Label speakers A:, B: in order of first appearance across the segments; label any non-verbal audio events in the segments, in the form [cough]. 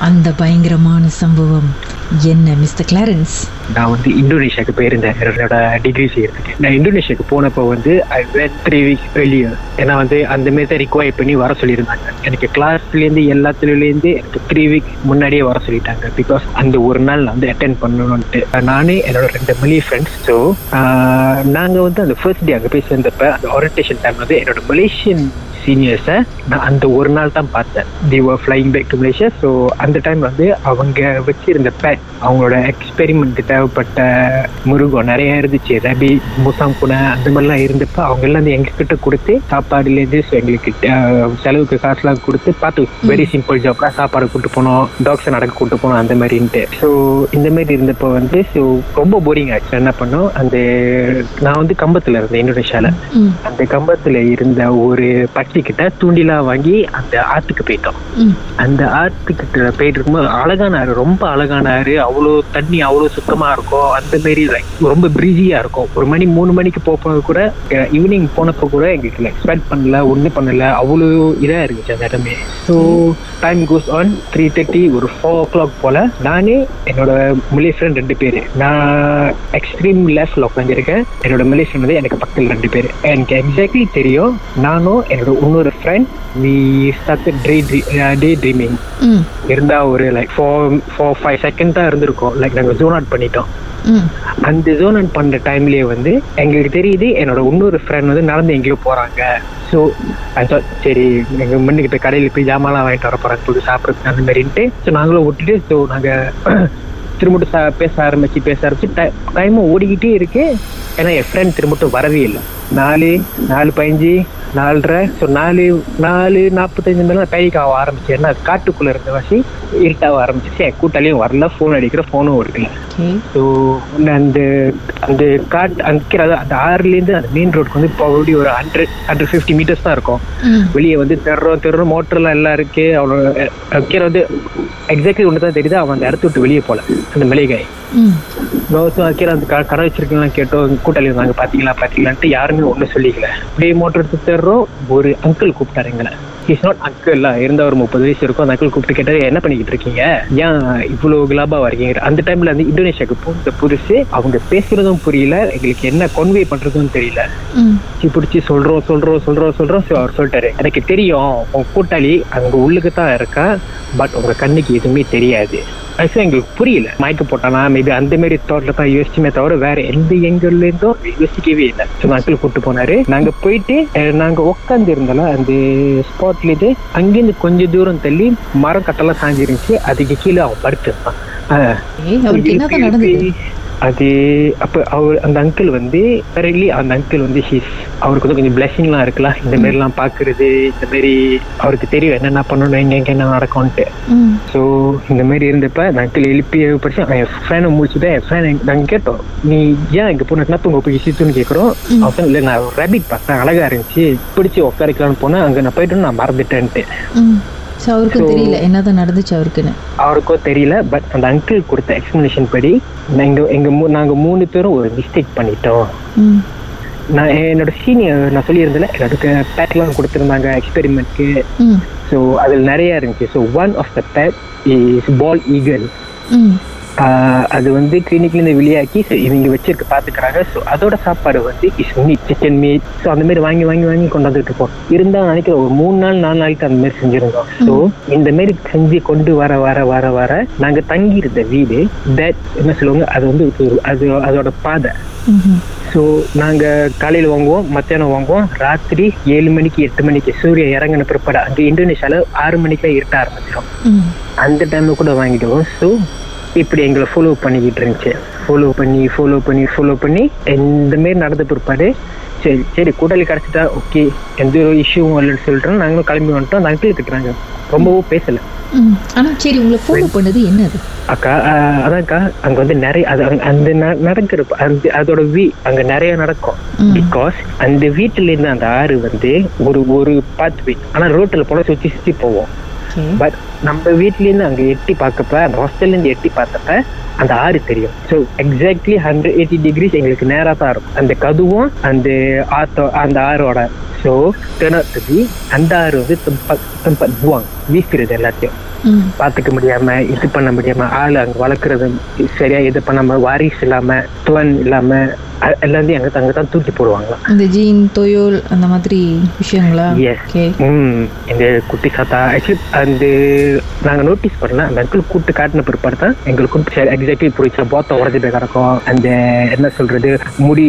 A: அந்த பயங்கரமான சம்பவம். என்ன மிஸ்டர் கிளாரன்ஸ்?
B: நான் வந்து இந்தோனேஷியாவுக்கு போயிருந்தேன். என்னோட டிகிரி செய்யறதுக்கு. நான் இந்தோனேஷியாவுக்கு போனப்போ வந்து ஐ வென் த்ரீ வீக்ஸ் வெளியர் ஏன்னா வந்து அந்த மாதிரி தான் ரிக்வயர் பண்ணி வர சொல்லியிருந்தாங்க. எனக்கு கிளாஸ்லேருந்து எல்லாத்துலேருந்து எனக்கு த்ரீ வீக் முன்னாடியே வர சொல்லிட்டாங்க. பிகாஸ் அந்த ஒரு நாள் நான் வந்து அட்டென்ட் பண்ணணும்ட்டு நானே என்னோட ரெண்டு மலி ஃப்ரெண்ட்ஸ் ஸோ நாங்கள் வந்து அந்த ஃபர்ஸ்ட் டே அங்கே போய் சேர்ந்தப்ப அந்த ஓரியன்டேஷன் டைம் வந்து என்னோட மலேசியன் சீனியர்ஸை நான் அந்த ஒரு நாள் தான் பார்த்தேன். They were flying back to Malaysia so அந்த டைம் வந்து அவங்க வச்சிருந்த பேட் அவங்களோட எக்ஸ்பெரிமெண்ட் கிட்ட தேவைப்பட்ட முருகம் நிறைய இருந்துச்சு. ரபி முசாம் புனை அந்த மாதிரிலாம் இருந்தப்ப அவங்க எல்லாம் வந்து எங்ககிட்ட கொடுத்து சாப்பாடுலேருந்து எங்களுக்கு செலவுக்கு காசுலாம் கொடுத்து பார்த்து வெரி சிம்பிள் ஜாப் சாப்பாடு கூட்டு போனோம். டாக்ஸை நடக்க கூட்டு போனோம். அந்த மாதிரின்ட்டு. ஸோ இந்த மாதிரி இருந்தப்போ வந்து ஸோ ரொம்ப போரிங் ஆச்சு. என்ன பண்ணோம்? அந்த நான் வந்து கம்பத்தில் இருந்தேன் இந்தோனேஷியாவில்
A: ம்.
B: அந்த கம்பத்துல இருந்த ஒரு பட்டிக்கிட்ட தூண்டிலா வாங்கி அந்த ஆத்துக்கு போயிட்டோம். அந்த ஆத்துக்கிட்ட போயிட்டு இருக்கும்போது அழகான ஆறு ரொம்ப அழகான ஆறு. அவ்வளோ தண்ணி அவ்வளோ சுத்தமா இருக்கும் அந்த மாதிரி லைக் ரொம்ப பிரீஸியா இருக்கும். ஒரு மணி மூணு மணிக்கு போகும்போது கூட ஈவினிங் போனப்போ கூட எங்களுக்கு எக்ஸ்பெக்ட் பண்ணல ஒன்றும் பண்ணல. அவ்வளோ இதா இருந்துச்சு அந்த இடமே. So time goes on three thirty ஒரு ஃபோர் ஓ கிளாக் போல நானே என்னோட மலே ஃப்ரெண்ட் ரெண்டு பேர். நான் எக்ஸ்ட்ரீம் லெஃப்ட்ல உட்காந்துருக்கேன் என்னோட மலே ஃப்ரெண்ட் வந்து எனக்கு பக்கத்தில் ரெண்டு பேர். எனக்கு எக்ஸாக்ட்லி தெரியும் நானும் என்னோட இன்னொரு friend we start day day dreaming இருந்தா ஒரு like four four five second தான் இருந்திருக்கும். லைக் நாங்கள் ஜோன் அவுட் பண்ணிட்டோம்
A: ம்.
B: அந்த ஜோன் அவுட் பண்ற டைம்லயே வந்து எங்களுக்கு தெரியுது என்னோட இன்னொரு ஃப்ரெண்ட் வந்து நடந்து எங்கேயோ போறாங்க. ஸோ சரி எங்க முன்னுக்கு போய் கடையில் போய் ஜாமான்லாம் வாங்கிட்டு வர போறாங்க போய் சாப்பிட்றதுக்கு அந்த மாதிரின்ட்டு. ஸோ நாங்களும் விட்டுட்டு ஸோ நாங்கள் [clears throat] திரும்பட்டும் பேச ஆரம்பிச்சு பேச ஆரம்பிச்சு டைமும் ஓடிக்கிட்டே இருக்கு. ஏன்னா என் ஃப்ரெண்ட் திரும்பட்டும் வரவே இல்லை. நாலு நாலு பதினஞ்சு நாலரை ஸோ நாலு நாலு நாற்பத்தஞ்சு மேலே பேனிக் ஆக ஆரம்பிச்சு. ஏன்னா காட்டுக்குள்ள இருந்த வாசி இருட்டாக ஆரம்பிச்சிச்சு. என் கூட்டாலையும் வரல ஃபோன் அடிக்கிற ஃபோனும் எடுக்கல
A: ஓகே
B: ஸோ அந்த அந்த காட் அங்கே அந்த ஆறுலேருந்து அந்த மெயின் ரோடுக்கு வந்து இப்போ ஒரு ஹண்ட்ரட் ஹண்ட்ரட் ஃபிஃப்டி மீட்டர்ஸ் தான் இருக்கும். வெளியே வந்து தெருறோம் தெருறோம் மோட்டர்லாம் எல்லாம் இருக்கு. அவ்வளோ கீழே வந்து எக்ஸாக்ட்லி ஒன்று தான் தெரியுது. அவன் அந்த இடத்த விட்டு வெளியே போல அந்த மளிகை.
A: ம்.
B: ரோஸும் கீழே அந்த க- கடை வச்சிருக்கலாம் கேட்டோம். கூட்டாளி இருந்தாங்க பார்த்தீங்களா பார்த்தீங்களான்ட்டு யாருமே ஒன்றும் சொல்லிக்கல. அப்படியே மோட்டர் எடுத்து தேடுறோம் ஒரு அங்கிள் கூப்பிட்டாரு எங்களை. இஸ் நாட் அங்கிள் இருந்த ஒரு முப்பது வயசு இருக்கும். அந்த அங்கிள் கூப்பிட்டு கேட்டாரு என்ன பண்ணிக்கிட்டு இருக்கீங்க? ஏன் இவ்வளோ கிளாபா வரீங்க அந்த டைம்ல வந்து இந்தோனேஷியாவுக்கு போன புதுசு அவங்க பேசுறதும் புரியல. எங்களுக்கு என்ன கொன்வே பண்றதும் தெரியல. பிடிச்சி சொல்றோம் சொல்றோம் சொல்றோம் சொல்றோம். அவர் சொல்லிட்டாரு எனக்கு தெரியும் உங்க கூட்டாளி அங்க உள்ளுக்கு தான் இருக்கா பட் உங்க கண்ணுக்கு எதுவுமே தெரியாது. ஆக்சுவலி எங்களுக்கு புரியல. மயக்க போட்டானா? மேபி அந்த மாதிரி தோட்டல தான் யோசிச்சுமே தவிர வேற எந்த எங்கல்ல இருந்தோ யோசிக்கவே இல்லை. ஸோ அங்கிள் கூட்டு போனாரு. நாங்க போயிட்டு அஹ், நாங்க உட்காந்து இருந்தோம்ல அந்த ஸ்பாட்ல இது அங்கிருந்து கொஞ்சம் தூரம் தள்ளி மரம் கட்டெல்லாம் சாஞ்சி இருந்துச்சு அதுக்கு கீழே அவன் படுத்திருந்தான். அது அப்ப அவர் அந்த அங்கிள் வந்து கரெக்ட்லி அந்த அங்கிள் வந்து ஹீஸ் அவருக்கு வந்து கொஞ்சம் பிளெஸிங்லாம் இருக்கலாம் இந்த மாதிரி எல்லாம் பாக்குறது இந்த மாதிரி அவருக்கு தெரியும் என்னென்ன பண்ணணும் எங்க எங்க என்ன நடக்கும்ட்டு
A: ம்.
B: ஸோ இந்த மாதிரி இருந்தப்ப அந்த அங்கிள் எழுப்பி படிச்சு என் ஃப்ரெண்டை முடிச்சுட்டு என் ஃப்ரெண்ட் நாங்கள் கேட்டோம் நீ ஏன் இங்க போனா உங்க போய் சித்துன்னு கேட்குறோம் அவன் இல்லை நான் ரேபிட் பார்த்தேன் அழகா இருந்துச்சு பிடிச்சி உட்காரிக்கலாம்னு போனேன் அங்க நான் போயிட்டு நான் மறந்துட்டேன்ட்டு.
A: ஸோ அவருக்கு
B: So-
A: தெரியல. என்னதான் நடந்துச்சு அவருக்குன்னு.
B: அவருக்கோ தெரியல பட் அந்த அங்கிள் கொடுத்த எக்ஸ்பிளனேஷன் படி எங்க மூ- நாங்க மூணு பேரும் ஒரு மிஸ்டேக் பண்ணிட்டோம். நான் என்னோட சீனியர் நான் சொல்லியிருந்தேன் எனக்கு பேக்லாம் கொடுத்துருந்தாங்க எக்ஸ்பெரிமெண்ட்க்கு ஸோ அதில் நிறைய இருந்துச்சு. So one of the bag is bald eagle அது வந்து கிளினிக்லேருந்து வெளியாக்கி இவங்க வச்சிருக்க பார்த்துக்கிறாங்க ஸோ அதோட சாப்பாடு வந்து is meat chicken meat so அந்த மாதிரி வாங்கி வாங்கி வாங்கி கொண்டு வந்துட்டு இருக்கோம். இருந்தால் நினைக்கிறேன் ஒரு மூணு நாள் நாலு நாளைக்கு அந்த மாதிரி செஞ்சிருந்தோம். ஸோ இந்த மாதிரி செஞ்சு கொண்டு வர வர வர வர நாங்கள் தங்கி இருந்த வீடு தட் என்ன சொல்லுவாங்க அது வந்து அது அதோட பாதை. ஸோ நாங்கள் காலையில் வாங்குவோம் மத்தியானம் வாங்குவோம் ராத்திரி ஏழு மணிக்கு எட்டு மணிக்கு சூரியன் இறங்கின பிற்பாடு அங்கே இந்தோனேஷியாவில் ஆறு மணிக்கெல்லாம் இருட்ட ஆரம்பிச்சிடும். அந்த டைம்ல கூட வாங்கிடுவோம். ஸோ இப்படி எங்களை ஃபாலோ பண்ணிக்கிட்டு இருந்துச்சு. ஃபாலோ பண்ணி ஃபாலோ பண்ணி ஃபாலோ பண்ணி இந்த மாரி நடந்த பிற்பாடு சரி சரி கூட்டாளி கிடச்சிட்டா ஓகே எந்த ஒரு இஷ்யூவும் இல்லைன்னு சொல்லிட்டு நாங்களும் கிளம்பி வந்துட்டோம். அந்த அங்கிள் கிட்டுறாங்க ரொம்பவும் பேசலை.
A: ம் ஆனா சரி உங்களை ஃபாலோ பண்ணது என்னது
B: அக்கா அதான்க்கா அங்க வந்து நிறைய அது அந்த நடக்கிற அந்த அதோட வீ அங்க நிறைய நடக்கும். பிகாஸ் அந்த வீட்டுல இருந்து அந்த ஆறு வந்து ஒரு ஒரு பாத் வே ஆனா ரோட்ல போல சுத்தி சுத்தி போவோம். பட் நம்ம வீட்ல இருந்து அங்க எட்டி பார்க்கப்ப அந்த ஹாஸ்டல்ல இருந்து எட்டி பார்த்தப்ப அந்த ஆறு தெரியும். So exactly hundred eighty degrees எங்களுக்கு நேரா தான் இருக்கும். அந்த கதுவும் அந்த ஆத்தோ அந்த ஆறோட. ஸோ பி அந்த ஆறு வந்து tempat tempat buang வீசுறது எல்லாத்தையும்.
A: ம்
B: பார்த்துக்க முடியாம இது பண்ண முடியாம ஆள் அங்க வளர்க்குறது சரியா இது பண்ணாம வாரிசு இல்லாம துவன் இல்லாம எல்லாத்தையும் அங்க அங்க தான் தூக்கி போடுவாங்க
A: இந்த ஜீன் தொயோல் அந்த மாதிரி விஷயங்களா?
B: எஸ் ம். இந்த குட்டி சாத்தா ஆக்சுவலி அந்த நாங்க நோட்டீஸ் பண்ணல. அந்த அங்கிள் கூப்பிட்டு காட்டின பிற்பாடு தான் எங்களுக்கு எக்ஸாக்ட்லி புரிச்சு போத்த உடஞ்சி போய் கிடக்கும். அந்த என்ன சொல்றது முடி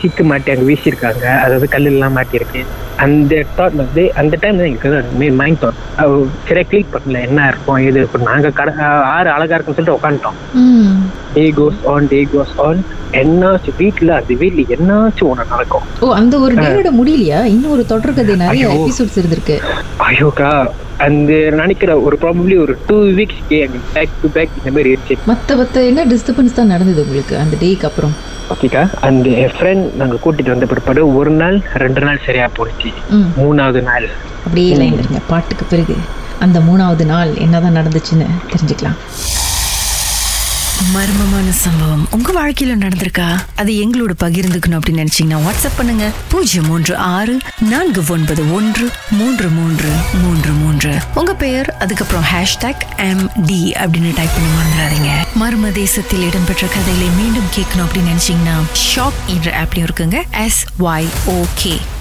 B: சீக்கு மாட்டி அங்க வீசியிருக்காங்க. அதாவது கல்லெல்லாம் மாட்டியிருக்கு. அந்த தாட் வந்து அந்த டைம் தான் எங்களுக்கு மைண்ட் தாட் சரியா கிளிக் பண்ணல. என்ன இருக்கும் ஏது இருக்கும். நாங்க கட ஆறு அழகா இருக்குன்னு சொல்லிட்டு உட்காந்துட்டோம் டே goes on day goes on என்னாச்சும் வீட்டுல அந்த வீட்டுல என்னாச்சும் ஒண்ணு நடக்கும்.
A: ஓ அந்த ஒரு டேயோட முடியலையா? இன்னும் ஒரு தொடர்கதை நிறைய. எபிசோட்ஸ் இருந்திருக்கு.
B: ஐயோக்கா அந்த நினைக்கிற ஒரு ப்ராபப்ளி ஒரு two weeks back to back இந்த மாதிரி இருந்துச்சு.
A: மத்த மத்த என்ன டிஸ்டர்பன்ஸ் தான் நடந்தது உங்களுக்கு அந்த டேக்கு அப்புறம்?
B: ஓகேக்கா அந்த என் ஃப்ரெண்ட் நாங்க கூட்டிட்டு வந்த பிற்பாடு ஒரு நாள் ரெண்டு நாள் சரியா போச்சு. மூணாவது நாள்.
A: அப்படியே லைன் பாட்டுக்கு பிறகு. அந்த மூணாவது நாள் என்னதான் நடந்துச்சுன்னு தெரிஞ்சுக்கலாம்.
C: மர்மமான சம்பவம். உங்க வாழ்க்கையில நடந்திருக்கா? அது எங்களோட பகிர்ந்துக்கணும் அப்படின்னு நினைச்சீங்கன்னா வாட்ஸ்அப் பண்ணுங்க. பூஜ்ஜியம் மூன்று ஆறு நான்கு ஒன்பது ஒன்று மூன்று மூன்று மூன்று மூன்று. உங்க பெயர் அதுக்கப்புறம் ஹேஷ்டாக் எம் டி அப்படின்னு டைப் பண்ணி மறந்துடாதீங்க. மர்ம தேசத்தில் இடம்பெற்ற கதைகளை மீண்டும் கேட்கணும் அப்படின்னு நினைச்சீங்கன்னா ஷாக் என்ற ஆப்லயும் இருக்குங்க. S Y okay